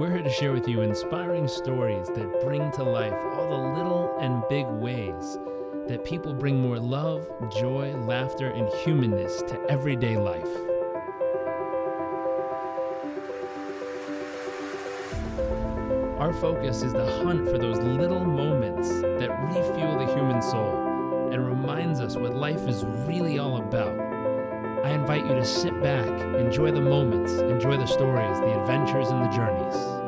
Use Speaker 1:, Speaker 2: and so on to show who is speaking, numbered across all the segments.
Speaker 1: We're here to share with you inspiring stories that bring to life all the little and big ways that people bring more love, joy, laughter, and humanness to everyday life. Our focus is the hunt for those little moments that refuel the human soul and reminds us what life is really all about. I invite you to sit back, enjoy the moments, enjoy the stories, the adventures, and the journeys.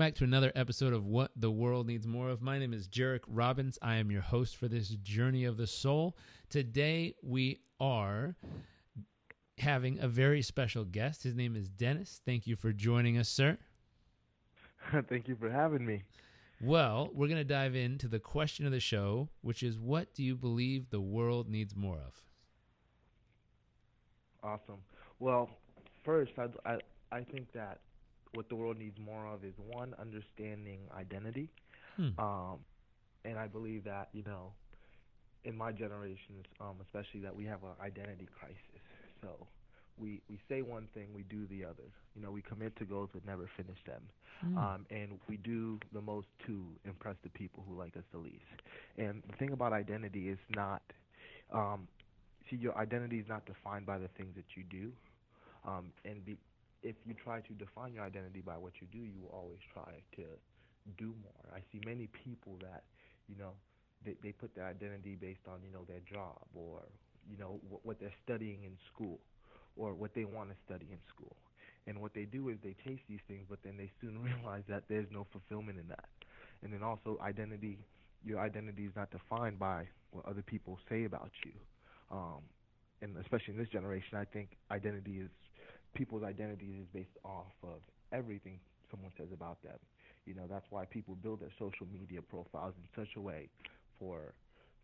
Speaker 1: Back to another episode of What the World Needs More of. My name is Jairek Robbins. I am your host for this journey of the soul. Today we are having a very special guest. His name is Denis. Thank you for joining us, sir.
Speaker 2: Thank you for having me.
Speaker 1: Well, we're going to dive into the question of the show, which is what do you believe the world needs more of?
Speaker 2: Awesome. Well, first, I, I, I think that what the world needs more of is one understanding identity
Speaker 1: Hmm.
Speaker 2: um and i believe that you know in my generation um especially that we have an identity crisis. So we we say one thing we do the other. You know we commit to goals but never finish them.
Speaker 1: Hmm.
Speaker 2: um and we do the most to impress the people who like us the least. And the thing about identity is not um see your identity is not defined by the things that you do. Um and be, if you try to define your identity by what you do, you will always try to do more. I see many people that, you know, they they put their identity based on, you know, their job or, you know, what, what they're studying in school or what they want to study in school. And what they do is they chase these things, but then they soon realize that there's no fulfillment in that. And then also identity, your identity is not defined by what other people say about you. Um, and especially in this generation, I think identity is people's identity is based off of everything someone says about them. You know, that's why people build their social media profiles in such a way for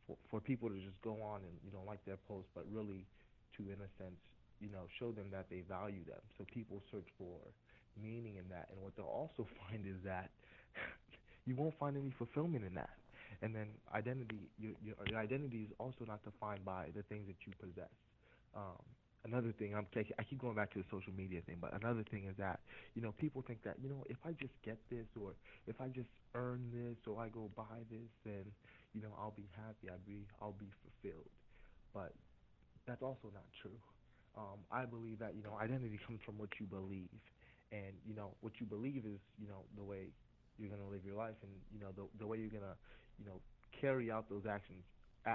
Speaker 2: for, for people to just go on and you know like their posts, but really to in a sense you know show them that they value them. So people search for meaning in that, and what they'll also find is that you won't find any fulfillment in that. And then identity, your, your, your identity is also not defined by the things that you possess. Um, another thing I'm I keep going back to the social media thing, but another thing is that you know people think that you know if I just get this or if I just earn this or I go buy this, then you know I'll be happy, I'll be I'll be fulfilled. But that's also not true. Um, I believe that you know identity comes from what you believe, and you know what you believe is you know the way you're gonna live your life, and you know the the way you're gonna you know carry out those actions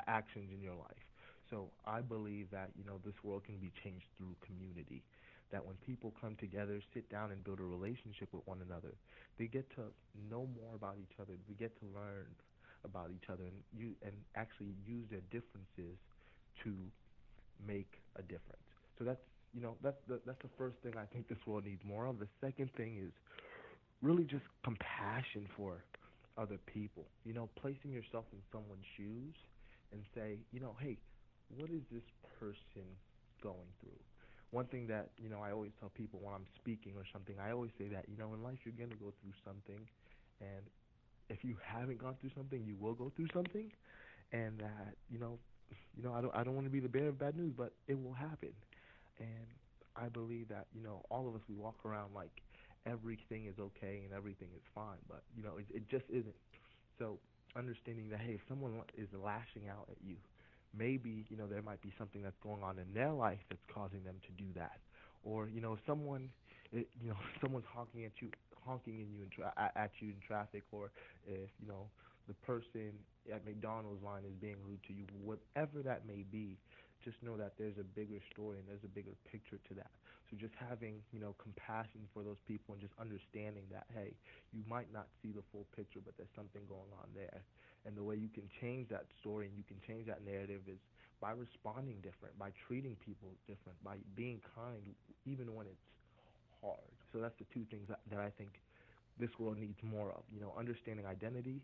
Speaker 2: actions in your life. So I believe that you know this world can be changed through community. That when people come together, sit down and build a relationship with one another, they get to know more about each other. We get to learn about each other and you and actually use their differences to make a difference. So that's you know that's the that's the first thing I think this world needs more of. The second thing is really just compassion for other people. You know, placing yourself in someone's shoes and say, you know, hey, what is this person going through? One thing that, you know, I always tell people when I'm speaking or something, I always say that, you know, in life you're going to go through something and if you haven't gone through something, you will go through something and that, you know, you know, I don't I don't want to be the bearer of bad news, but it will happen. And I believe that, you know, all of us we walk around like everything is okay and everything is fine, but you know, it it just isn't. So understanding that hey, if someone is lashing out at you, maybe you know there might be something that's going on in their life that's causing them to do that, or you know someone, it, you know someone's honking at you, honking in you in tra- at you in traffic, or if you know the person at McDonald's line is being rude to you, whatever that may be, just know that there's a bigger story and there's a bigger picture to that. So just having, you know, compassion for those people and just understanding that, hey, you might not see the full picture, but there's something going on there. And the way you can change that story and you can change that narrative is by responding different, by treating people different, by being kind even when it's hard. So that's the two things that, that I think this world needs more of. You know, understanding identity,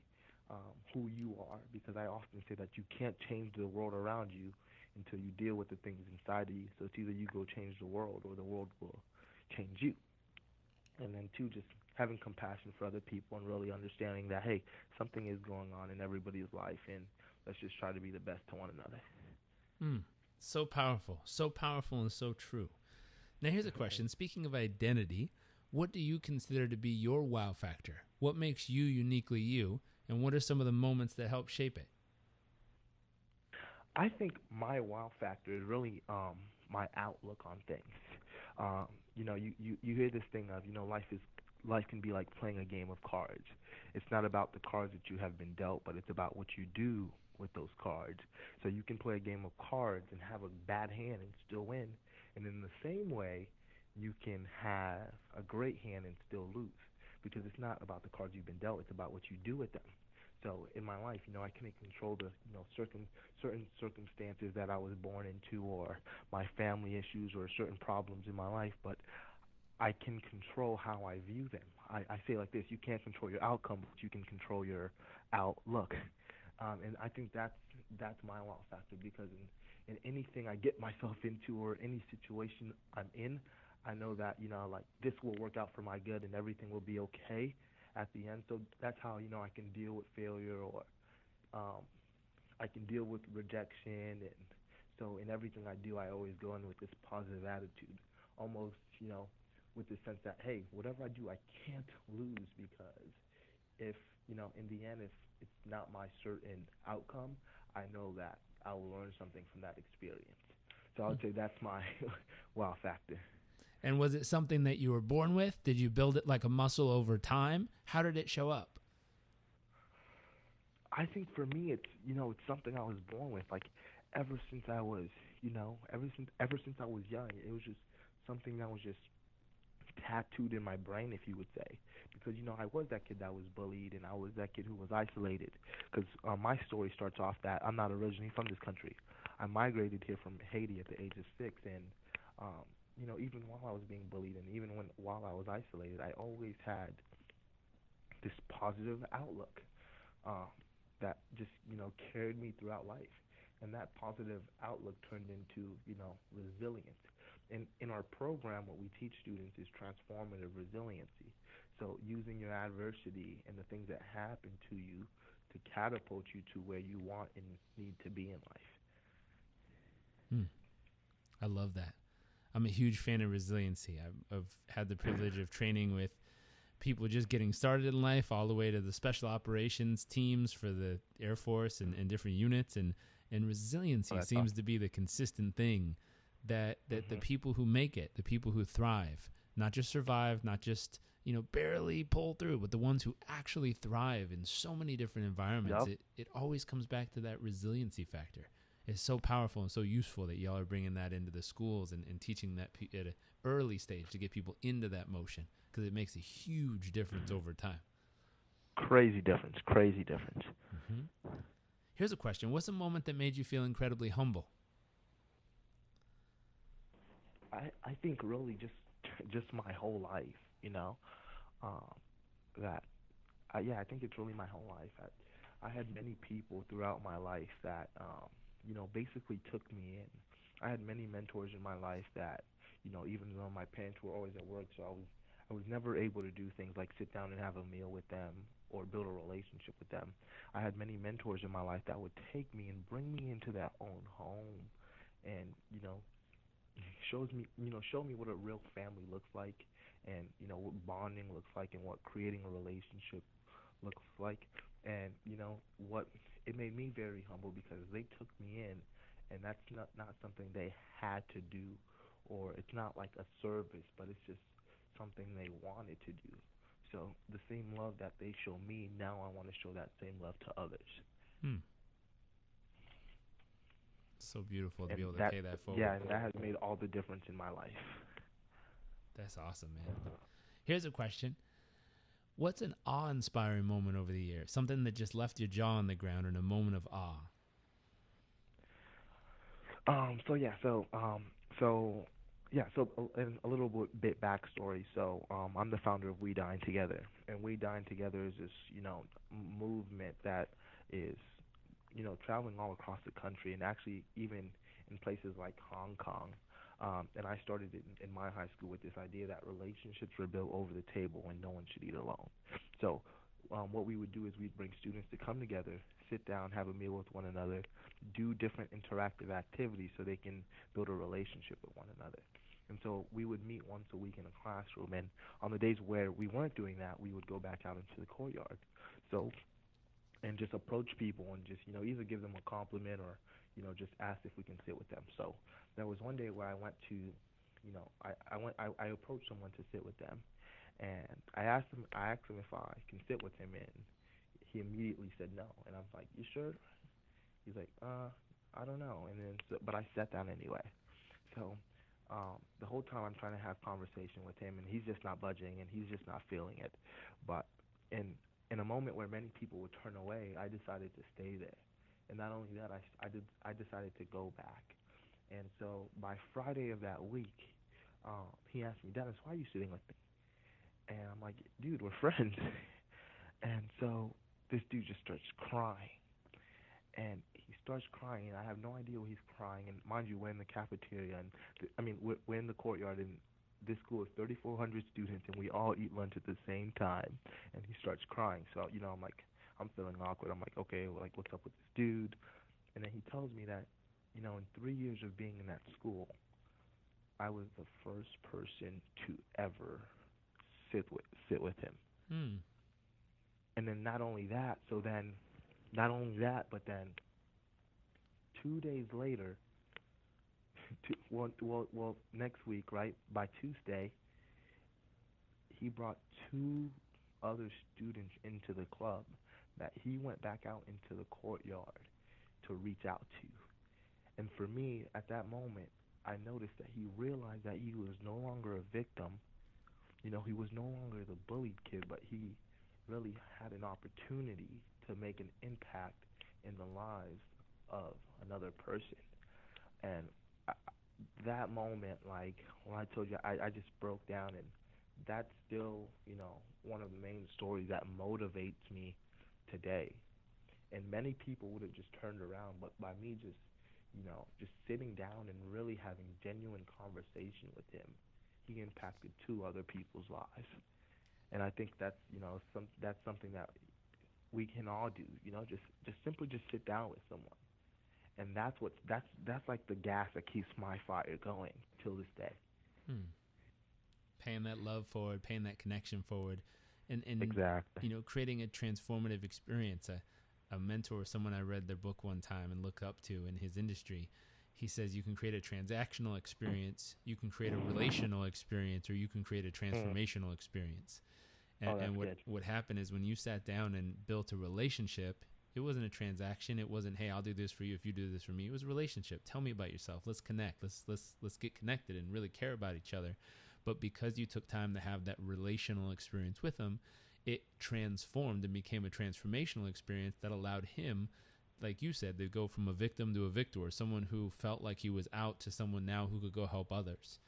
Speaker 2: um, who you are because I often say that you can't change the world around you until you deal with the things inside of you. So it's either you go change the world or the world will change you. And then two, just having compassion for other people and really understanding that hey, something is going on in everybody's life, and let's just try to be the best to one another.
Speaker 1: Mm, so powerful, so powerful, and so true. Now here's a question. Speaking of identity, what do you consider to be your wow factor? What makes you uniquely you, and what are some of the moments that help shape it?
Speaker 2: I think my wow factor is really um, my outlook on things. Um, you know, you, you, you hear this thing of, you know, life is life can be like playing a game of cards. It's not about the cards that you have been dealt, but it's about what you do with those cards. So you can play a game of cards and have a bad hand and still win. And in the same way, you can have a great hand and still lose because it's not about the cards you've been dealt, it's about what you do with them. So in my life, you know, I can't control the, you know, certain certain circumstances that I was born into or my family issues or certain problems in my life, but I can control how I view them. I, I say like this: you can't control your outcome, but you can control your outlook. Um, and I think that's that's my wow factor because in, in anything I get myself into or any situation I'm in, I know that you know like this will work out for my good and everything will be okay at the end. So that's how you know I can deal with failure or um, I can deal with rejection and so in everything I do I always go in with this positive attitude, almost you know with the sense that hey, whatever I do, I can't lose because if you know, in the end, if it's not my certain outcome, I know that I will learn something from that experience. So I would say that's my wow factor.
Speaker 1: And was it something that you were born with? Did you build it like a muscle over time? How did it show up?
Speaker 2: I think for me, it's you know, it's something I was born with. Like ever since I was, you know, ever since ever since I was young, it was just something that was just tattooed in my brain, if you would say, because you know I was that kid that was bullied and I was that kid who was isolated. Because uh, my story starts off that I'm not originally from this country. I migrated here from Haiti at the age of six, and um, you know even while I was being bullied and even when while I was isolated, I always had this positive outlook uh, that just you know carried me throughout life, and that positive outlook turned into you know resilience in, in our program, what we teach students is transformative resiliency. So using your adversity and the things that happen to you to catapult you to where you want and need to be in life.
Speaker 1: Hmm. I love that. I'm a huge fan of resiliency. I've, I've had the privilege of training with people just getting started in life, all the way to the special operations teams for the Air Force and, and different units, and and resiliency oh, seems awesome. to be the consistent thing that that mm-hmm. the people who make it, the people who thrive, not just survive, not just you know barely pull through, but the ones who actually thrive in so many different environments, yep. it it always comes back to that resiliency factor. It's so powerful and so useful that y'all are bringing that into the schools and, and teaching that pe- at an early stage to get people into that motion because it makes a huge difference mm-hmm. over time.
Speaker 2: Crazy difference, crazy difference.
Speaker 1: Mm-hmm. Here's a question: What's a moment that made you feel incredibly humble?
Speaker 2: I I think really just just my whole life, you know, um, that uh, yeah, I think it's really my whole life. I, I had many people throughout my life that um, you know basically took me in. I had many mentors in my life that you know even though my parents were always at work, so I was I was never able to do things like sit down and have a meal with them or build a relationship with them. I had many mentors in my life that would take me and bring me into their own home and you know shows me, you know, show me what a real family looks like, and you know what bonding looks like, and what creating a relationship looks like, and you know what it made me very humble because they took me in, and that's not not something they had to do, or it's not like a service, but it's just something they wanted to do. So the same love that they show me, now I want to show that same love to others.
Speaker 1: Hmm so beautiful to and be able to that, pay that forward.
Speaker 2: Yeah, and that has made all the difference in my life.
Speaker 1: That's awesome, man. Here's a question. What's an awe-inspiring moment over the year? Something that just left your jaw on the ground in a moment of awe.
Speaker 2: Um. So yeah. So um. So yeah, so a, a little bit, bit backstory. So um, I'm the founder of We Dine Together, and We Dine Together is this you know movement that is you know traveling all across the country and actually even in places like Hong Kong. Um, and I started in, in my high school with this idea that relationships were built over the table and no one should eat alone. So um, what we would do is we'd bring students to come together, sit down, have a meal with one another, do different interactive activities so they can build a relationship with one another. And so we would meet once a week in a classroom, and on the days where we weren't doing that, we would go back out into the courtyard. So, and just approach people and just you know either give them a compliment or you know just ask if we can sit with them. So there was one day where I went to, you know, I I went I, I approached someone to sit with them, and I asked him I asked him if I can sit with him, and he immediately said no, and I was like, you sure? He's like, uh, I don't know, and then so, but I sat down anyway. So um, the whole time I'm trying to have conversation with him, and he's just not budging, and he's just not feeling it. But in in a moment where many people would turn away, I decided to stay there. And not only that, I, I did I decided to go back. And so by Friday of that week, um, he asked me, Denis, why are you sitting with me? And I'm like, dude, we're friends. and so this dude just starts crying and he starts crying. And I have no idea why he's crying. And mind you, we're in the cafeteria, and th- I mean, we're, we're in the courtyard, and this school is 3,400 students, and we all eat lunch at the same time. And he starts crying. So you know, I'm like, I'm feeling awkward. I'm like, okay, well, like, what's up with this dude? And then he tells me that, you know, in three years of being in that school, I was the first person to ever sit with sit with him.
Speaker 1: Hmm.
Speaker 2: And then not only that, so then not only that, but then two days later, two, well, well, well, next week, right? By Tuesday, he brought two other students into the club that he went back out into the courtyard to reach out to. And for me, at that moment, I noticed that he realized that he was no longer a victim. You know, he was no longer the bullied kid, but he really had an opportunity to make an impact in the lives of another person. And I, that moment, like when I told you, I, I just broke down, and that's still, you know, one of the main stories that motivates me today. And many people would have just turned around, but by me just, you know, just sitting down and really having genuine conversation with him, he impacted two other people's lives. And I think that's, you know, some that's something that we can all do. You know, just just simply just sit down with someone, and that's what that's that's like the gas that keeps my fire going till this day.
Speaker 1: Hmm. Paying that love forward, paying that connection forward, and and
Speaker 2: exactly.
Speaker 1: you know, creating a transformative experience. A a mentor, someone I read their book one time and look up to in his industry. He says you can create a transactional experience, you can create a relational experience, or you can create a
Speaker 2: Mm.
Speaker 1: transformational experience. And,
Speaker 2: Oh,
Speaker 1: and what
Speaker 2: good.
Speaker 1: what happened is when you sat down and built a relationship, it wasn't a transaction. It wasn't, hey, I'll do this for you if you do this for me. It was a relationship. Tell me about yourself. Let's connect. Let's let's let's get connected and really care about each other. But because you took time to have that relational experience with him, it transformed and became a transformational experience that allowed him, like you said, to go from a victim to a victor, someone who felt like he was out to someone now who could go help others.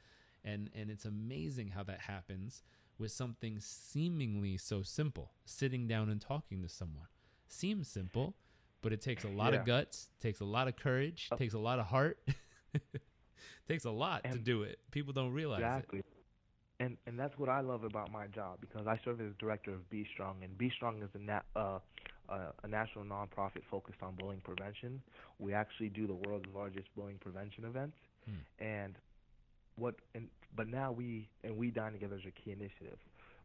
Speaker 1: And and it's amazing how that happens with something seemingly so simple, sitting down and talking to someone. Seems simple, but it takes a lot
Speaker 2: Yeah.
Speaker 1: of guts, takes a lot of courage,
Speaker 2: Oh.
Speaker 1: takes a lot of heart. takes a lot to do it. People don't realize it.
Speaker 2: Exactly. And and that's what I love about my job because I serve as director of Be Strong, and Be Strong is a na- uh, uh, a national nonprofit focused on bullying prevention. We actually do the world's largest bullying prevention events,
Speaker 1: Hmm.
Speaker 2: and what and but now we and we dine together as a key initiative.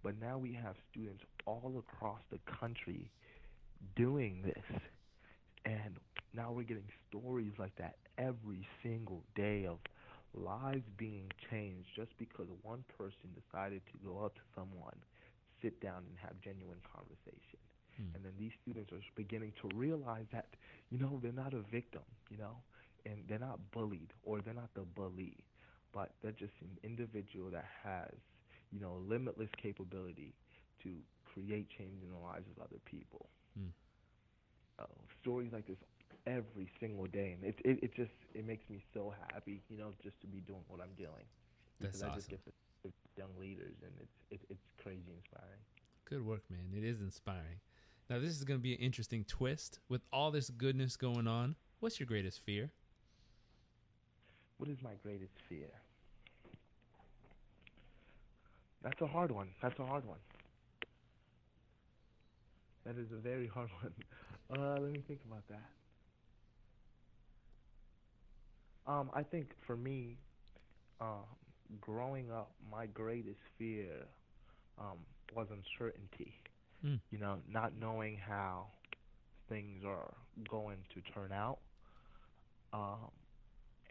Speaker 2: But now we have students all across the country doing this, and now we're getting stories like that every single day of lives being changed just because one person decided to go up to someone, sit down, and have genuine conversation.
Speaker 1: Hmm.
Speaker 2: And then these students are beginning to realize that, you know, they're not a victim, you know, and they're not bullied or they're not the bully, but they're just an individual that has, you know, limitless capability to create change in the lives of other people.
Speaker 1: Hmm.
Speaker 2: Uh, stories like this every single day, and it, it it just it makes me so happy, you know, just to be doing what I'm doing.
Speaker 1: That's
Speaker 2: because I
Speaker 1: awesome.
Speaker 2: just get to to young leaders, and it's it, it's crazy inspiring.
Speaker 1: Good work, man. It is inspiring. Now, this is going to be an interesting twist. With all this goodness going on, what's your greatest fear?
Speaker 2: What is my greatest fear? That's a hard one. That's a hard one. That is a very hard one. Uh, let me think about that. Um, I think for me, um, growing up, my greatest fear um, was uncertainty.
Speaker 1: Mm.
Speaker 2: You know, not knowing how things are going to turn out. Um,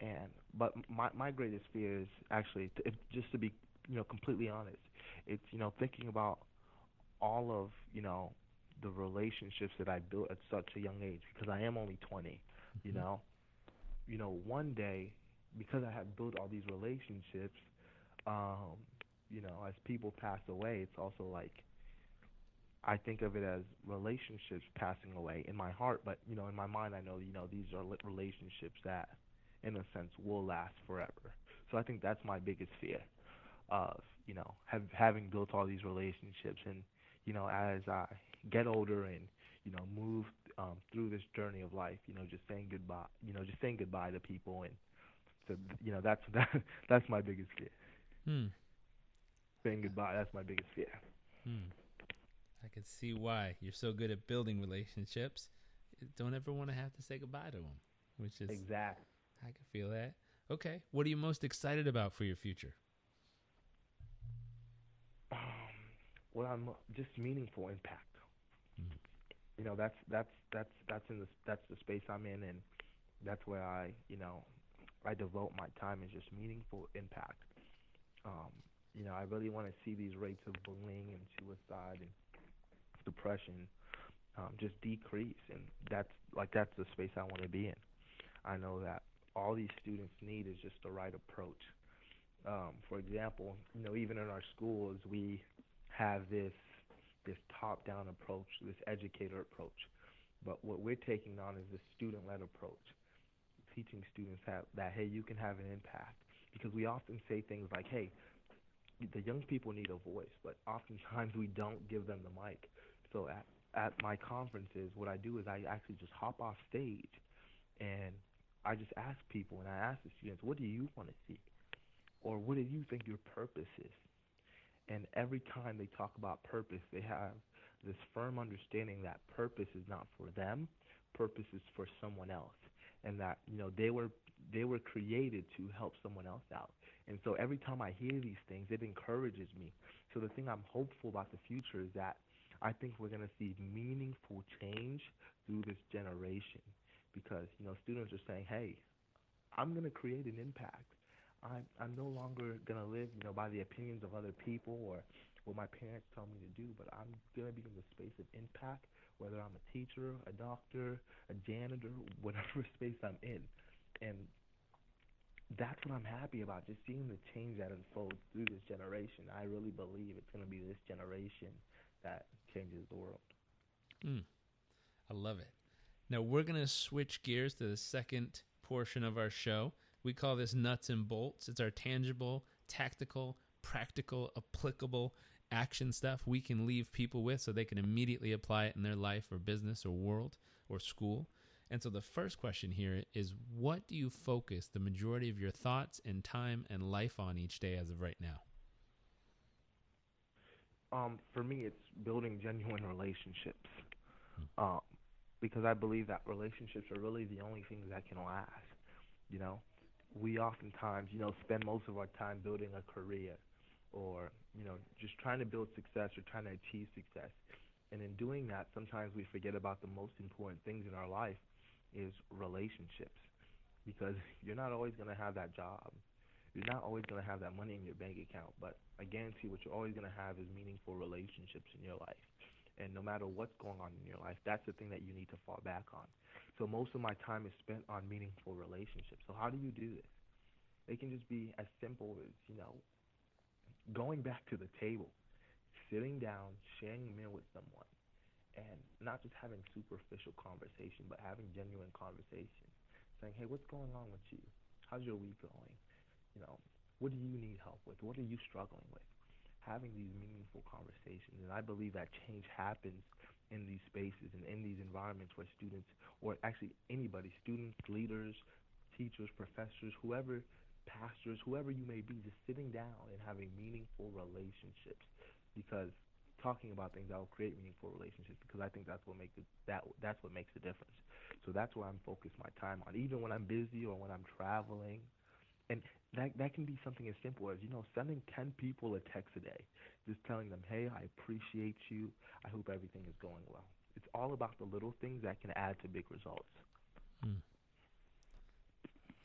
Speaker 2: and but my my greatest fear is actually t- if, just to be you know completely honest, it's you know thinking about all of you know the relationships that I built at such a young age because I am only 20. You
Speaker 1: Mhm.
Speaker 2: know, you know one day because I have built all these relationships, um, you know as people pass away, it's also like I think of it as relationships passing away in my heart, but you know in my mind I know you know these are relationships that in a sense will last forever. So I think that's my biggest fear of you know have, having built all these relationships and you know as I get older and you know move um, through this journey of life, you know just saying goodbye, you know just saying goodbye to people and so you know that's that that's my biggest fear.
Speaker 1: Hmm.
Speaker 2: Saying goodbye, that's my biggest fear.
Speaker 1: Hmm. I can see why you're so good at building relationships. Don't ever want to have to say goodbye to them, which is
Speaker 2: Exactly.
Speaker 1: I can feel that. Okay, what are you most excited about for your future?
Speaker 2: um, well, I'm just meaningful impact. You know, that's that's that's that's in the that's the space I'm in, and that's where I you know I devote my time is just meaningful impact. Um, you know, I really want to see these rates of bullying and suicide and depression um, just decrease, and that's like that's the space I want to be in. I know that all these students need is just the right approach. Um, for example, you know, even in our schools, we have this this top-down approach, this educator approach. But what we're taking on is this student-led approach, teaching students have, that hey, you can have an impact. Because we often say things like, hey, the young people need a voice, but oftentimes we don't give them the mic. So at at my conferences, what I do is I actually just hop off stage, and I just ask people, and I ask the students, what do you want to see, or what do you think your purpose is? And every time they talk about purpose, they have this firm understanding that purpose is not for them, purpose is for someone else, and that you know they were they were created to help someone else out. And so every time I hear these things, it encourages me. So the thing I'm hopeful about the future is that I think we're going to see meaningful change through this generation because you know students are saying, "Hey, I'm going to create an impact. I'm I'm no longer to live, you know, by the opinions of other people or what my parents tell me to do, but I'm to be in the space of impact, whether I'm a teacher, a doctor, a janitor, whatever space I'm in." And that's what I'm happy about, just seeing the change that unfolds through this generation. I really believe it's to be this generation that changes the world.
Speaker 1: Hmm. I love it. Now we're to switch gears to the second portion of our show. We call this nuts and bolts. It's our tangible, tactical, practical, applicable action stuff we can leave people with so they can immediately apply it in their life or business or world or school. And so the first question here is what do you focus the majority of your thoughts and time and life on each day as of right now?
Speaker 2: Um, for me, it's building genuine relationships. Um, because I believe that relationships are really the only things that can last. You know, we oftentimes, you know, spend most of our time building a career or, you know, just trying to build success or trying to achieve success. And in doing that, sometimes we forget about the most important things in our life is relationships. Because you're not always going to have that job. You're not always going to have that money in your bank account, but I guarantee what you're always going to have is meaningful relationships in your life. And no matter what's going on in your life, that's the thing that you need to fall back on. So most of my time is spent on meaningful relationships. So how do you do this? It can just be as simple as, you know, going back to the table, sitting down, sharing a meal with someone, and not just having superficial conversation, but having genuine conversation. Saying, hey, what's going on with you? How's your week going? You know, What do you need help with? What are you struggling with? Having these meaningful conversations, and I believe that change happens in these spaces and in these environments where students, or actually anybody, students, leaders, teachers, professors, whoever, pastors, whoever you may be, just sitting down and having meaningful relationships, because talking about things that will create meaningful relationships because I think that's what makes that that's what makes the difference. So that's where I'm focused my time on, even when I'm busy or when I'm traveling. And that that can be something as simple as you know sending ten people a text a day, just telling them, hey, I appreciate you. I hope everything is going well. It's all about the little things that can add to big results. Mm.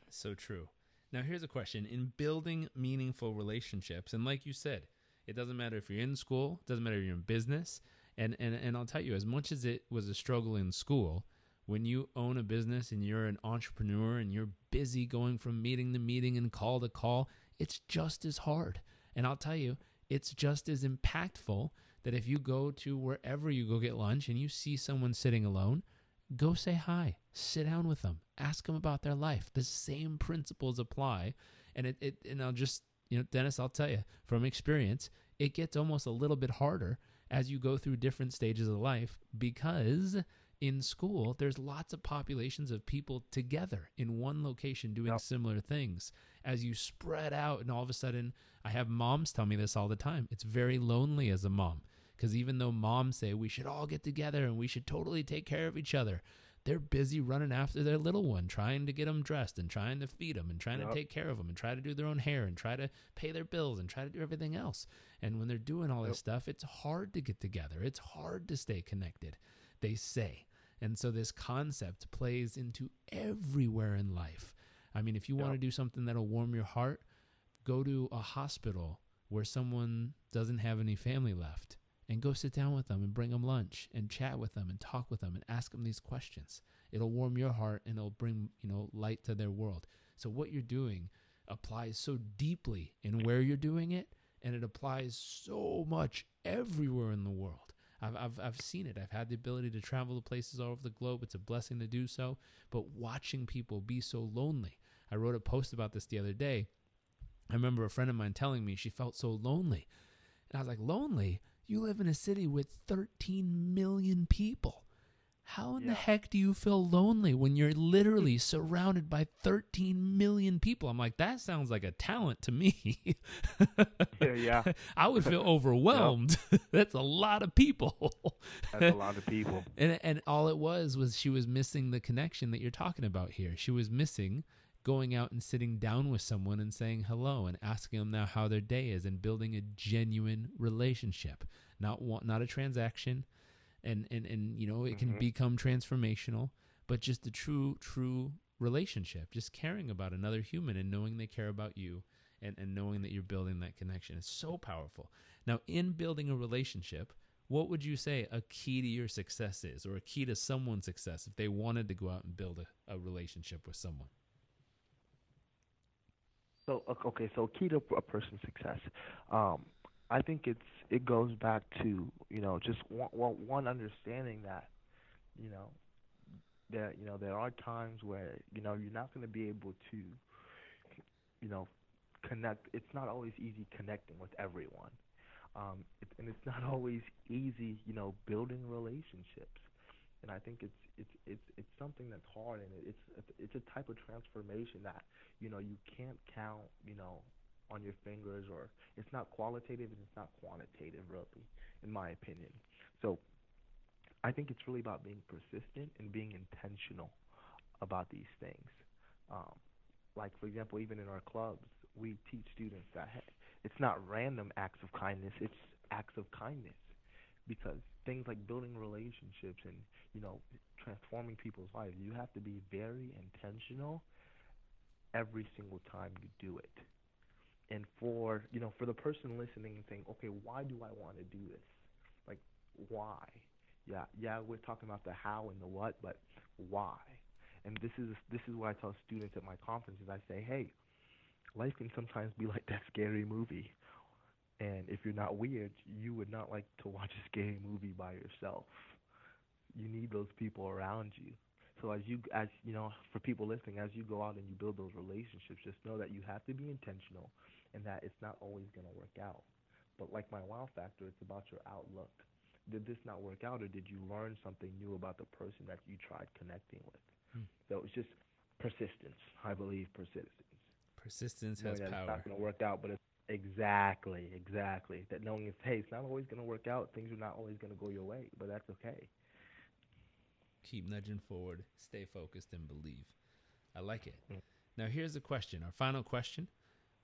Speaker 1: So true. Now here's a question: In building meaningful relationships, and like you said, it doesn't matter if you're in school, it doesn't matter if you're in business. And, and, and I'll tell you, as much as it was a struggle in school, when you own a business and you're an entrepreneur and you're busy going from meeting to meeting and call to call, it's just as hard. And I'll tell you, it's just as impactful that if you go to wherever you go get lunch and you see someone sitting alone, go say hi, sit down with them, ask them about their life. The same principles apply. And it, it and I'll just you know, Denis, I'll tell you from experience, it gets almost a little bit harder as you go through different stages of life because in school there's lots of populations of people together in one location doing yep. similar things as you spread out and all of a sudden i have moms tell me this all the time it's very lonely as a mom because even though moms say we should all get together and we should totally take care of each other they're busy running after their little one, trying to get them dressed and trying to feed them and trying yep. to take care of them and try to do their own hair and try to pay their bills and try to do everything else. And when they're doing all yep. this stuff, it's hard to get together. It's hard to stay connected, they say. And so this concept plays into everywhere in life. I mean, if you yep. want to do something that'll warm your heart, go to a hospital where someone doesn't have any family left and go sit down with them and bring them lunch and chat with them and talk with them and ask them these questions. It'll warm your heart and it'll bring, you know, light to their world. So what you're doing applies so deeply in where you're doing it and it applies so much everywhere in the world. I've, I've, I've seen it. I've had the ability to travel to places all over the globe. It's a blessing to do so. But watching people be so lonely. I wrote a post about this the other day. I remember a friend of mine telling me she felt so lonely. And I was like, lonely? You live in a city with 13 million people. How in yeah. the heck do you feel lonely when you're literally surrounded by 13 million people? I'm like, that sounds like a talent to me.
Speaker 2: yeah, yeah.
Speaker 1: I would feel overwhelmed. Yep. That's a lot of people.
Speaker 2: That's a lot of people.
Speaker 1: And and all it was was she was missing the connection that you're talking about here. She was missing going out and sitting down with someone and saying hello and asking them now how their day is and building a genuine relationship not one, not a transaction and and and you know it can mm-hmm. become transformational but just a true true relationship just caring about another human and knowing they care about you and and knowing that you're building that connection is so powerful now in building a relationship what would you say a key to your success is or a key to someone's success if they wanted to go out and build a, a relationship with someone
Speaker 2: so okay, so key to a person's success, um, I think it's it goes back to you know just one, one understanding that you know that you know there are times where you know you're not going to be able to you know connect. It's not always easy connecting with everyone, um, it, and it's not always easy you know building relationships. And I think it's it's it's it's something that's hard, and it's it's a type of transformation that you know you can't count you know on your fingers, or it's not qualitative and it's not quantitative, really, in my opinion. So I think it's really about being persistent and being intentional about these things. Um, like for example, even in our clubs, we teach students that hey, it's not random acts of kindness; it's acts of kindness because things like building relationships and you know transforming people's lives you have to be very intentional every single time you do it and for you know for the person listening and saying okay why do i want to do this? Like why? Yeah yeah we're talking about the how and the what but why? And this is this is what i tell students at my conferences. I say hey life can sometimes be like that scary movie. And if you're not weird, you would not like to watch a scary movie by yourself. You need those people around you. So as you as you know, for people listening, as you go out and you build those relationships, just know that you have to be intentional and that it's not always going to work out. But like my wow factor, it's about your outlook. Did this not work out or did you learn something new about the person that you tried connecting with?
Speaker 1: Hmm.
Speaker 2: So it's just persistence. I believe persistence.
Speaker 1: Persistence
Speaker 2: Knowing
Speaker 1: has power.
Speaker 2: It's not going to work out, but it's exactly, exactly. That knowing it's hey, it's not always going to work out. Things are not always going to go your way, but that's okay.
Speaker 1: Keep nudging forward. Stay focused and believe. I like it.
Speaker 2: Mm.
Speaker 1: Now, here's the question our final question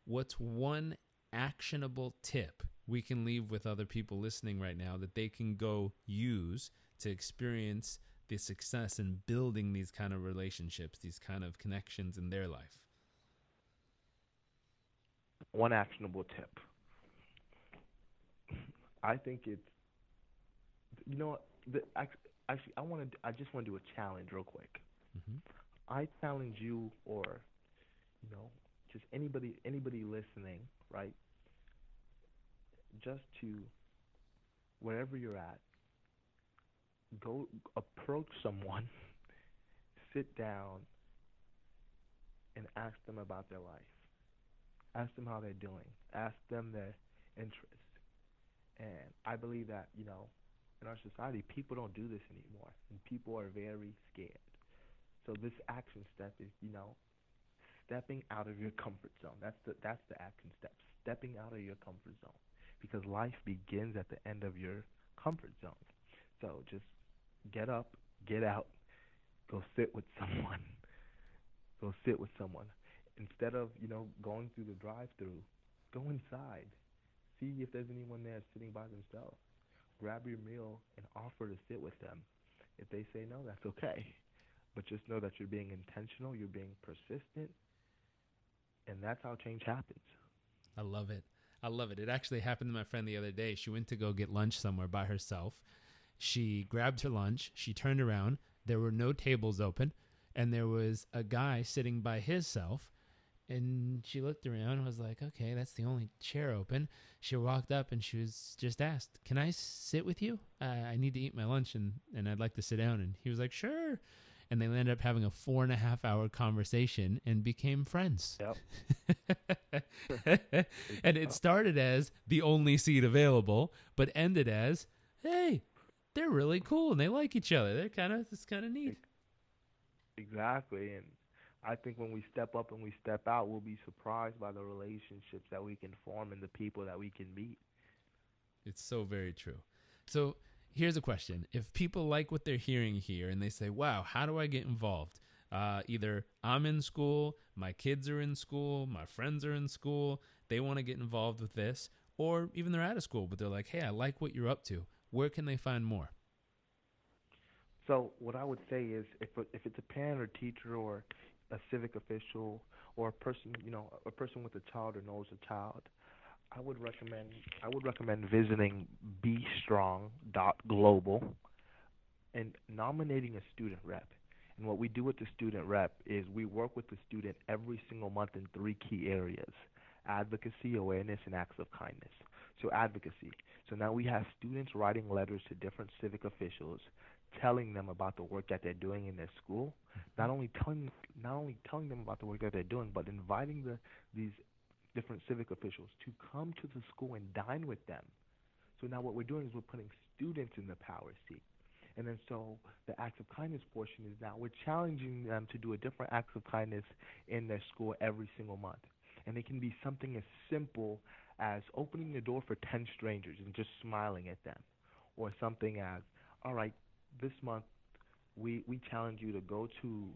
Speaker 1: What's one actionable tip we can leave with other people listening right now that they can go use to experience the success in building these kind of relationships, these kind of connections in their life?
Speaker 2: One actionable tip. I think it's you know the actually I want to I just want to do a challenge real quick.
Speaker 1: hmm
Speaker 2: I challenge you or you know just anybody anybody listening, right? Just to wherever you're at, go approach someone, sit down and ask them about their life. Ask them how they're doing. Ask them their interests. And I believe that, you know, in our society people don't do this anymore and people are very scared. So this action step is, you know, stepping out of your comfort zone. That's the that's the action step. Stepping out of your comfort zone. Because life begins at the end of your comfort zone. So just get up, get out, go sit with someone. Go sit with someone. Instead of, you know, going through the drive through, go inside. See if there's anyone there sitting by themselves. Grab your meal and offer to sit with them. If they say no, that's okay. But just know that you're being intentional, you're being persistent, and that's how change happens.
Speaker 1: I love it. I love it. It actually happened to my friend the other day. She went to go get lunch somewhere by herself. She grabbed her lunch. She turned around. There were no tables open, and there was a guy sitting by himself. And she looked around and was like, okay, that's the only chair open. She walked up and she was just asked, Can I sit with you? Uh, I need to eat my lunch and, and I'd like to sit down. And he was like, Sure. And they ended up having a four and a half hour conversation and became friends.
Speaker 2: Yep.
Speaker 1: and it started as the only seat available, but ended as, hey, they're really cool and they like each other. They're kind of it's kind of neat.
Speaker 2: Exactly. And I think when we step up and we step out, we'll be surprised by the relationships that we can form and the people that we can meet.
Speaker 1: It's so very true. So here's a question: If people like what they're hearing here and they say, "Wow, how do I get involved?" Uh, either I'm in school, my kids are in school, my friends are in school, they want to get involved with this, or even they're out of school, but they're like, "Hey, I like what you're up to." Where can they find more?
Speaker 2: So what I would say is, if if it's a parent or teacher or a civic official or a person, you know, a person with a child or knows a child, I would recommend I would recommend visiting BeStrong.global and nominating a student rep. And what we do with the student rep is we work with the student every single month in three key areas: advocacy, awareness, and acts of kindness. So advocacy. So now we have students writing letters to different civic officials telling them about the work that they're doing in their school. Not only telling not only telling them about the work that they're doing, but inviting the these different civic officials to come to the school and dine with them. So now what we're doing is we're putting students in the power seat. And then so the acts of kindness portion is now we're challenging them to do a different acts of kindness in their school every single month. And it can be something as simple as opening the door for 10 strangers and just smiling at them. Or something as, all right, this month we we challenge you to go to,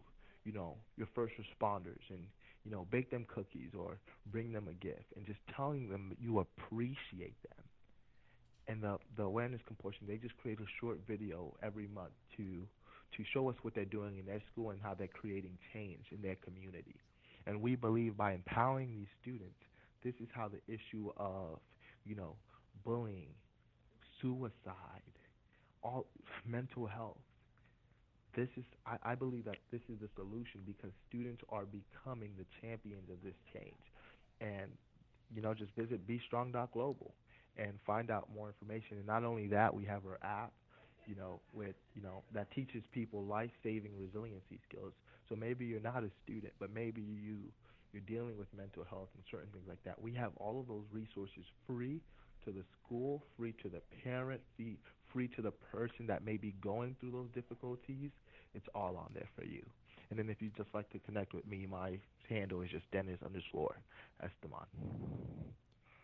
Speaker 2: you know, your first responders and you know, bake them cookies or bring them a gift and just telling them that you appreciate them. And the the awareness compulsion, they just create a short video every month to to show us what they're doing in their school and how they're creating change in their community. And we believe by empowering these students, this is how the issue of, you know, bullying, suicide, all mental health, this is I, I believe that this is the solution because students are becoming the champions of this change. And you know, just visit bestrong.global and find out more information. And not only that, we have our app you know, with you know that teaches people life-saving resiliency skills. So maybe you're not a student, but maybe you you're dealing with mental health and certain things like that. We have all of those resources free to the school, free to the parent, free to the person that may be going through those difficulties. It's all on there for you. And then if you just like to connect with me, my handle is just Denis underscore Estimon.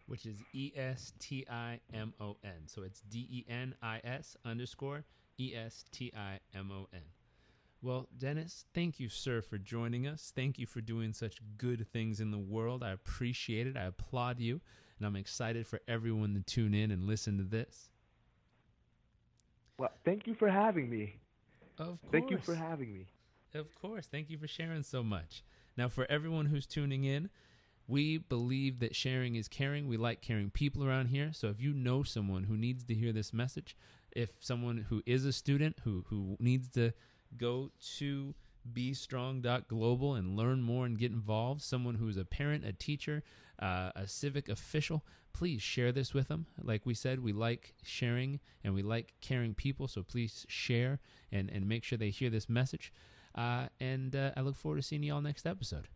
Speaker 1: Which is E S T I M O N. So it's D E N I S underscore E S T I M O N. Well, Denis, thank you, sir, for joining us. Thank you for doing such good things in the world. I appreciate it. I applaud you. And I'm excited for everyone to tune in and listen to this.
Speaker 2: Well, thank you for having me.
Speaker 1: Of course.
Speaker 2: Thank you for having me.
Speaker 1: Of course. Thank you for sharing so much. Now, for everyone who's tuning in, we believe that sharing is caring. We like caring people around here. So if you know someone who needs to hear this message, if someone who is a student who, who needs to go to bestrong.global and learn more and get involved, someone who's a parent, a teacher, uh, a civic official, please share this with them. Like we said, we like sharing and we like caring people. So please share and, and make sure they hear this message. Uh, and uh, I look forward to seeing you all next episode.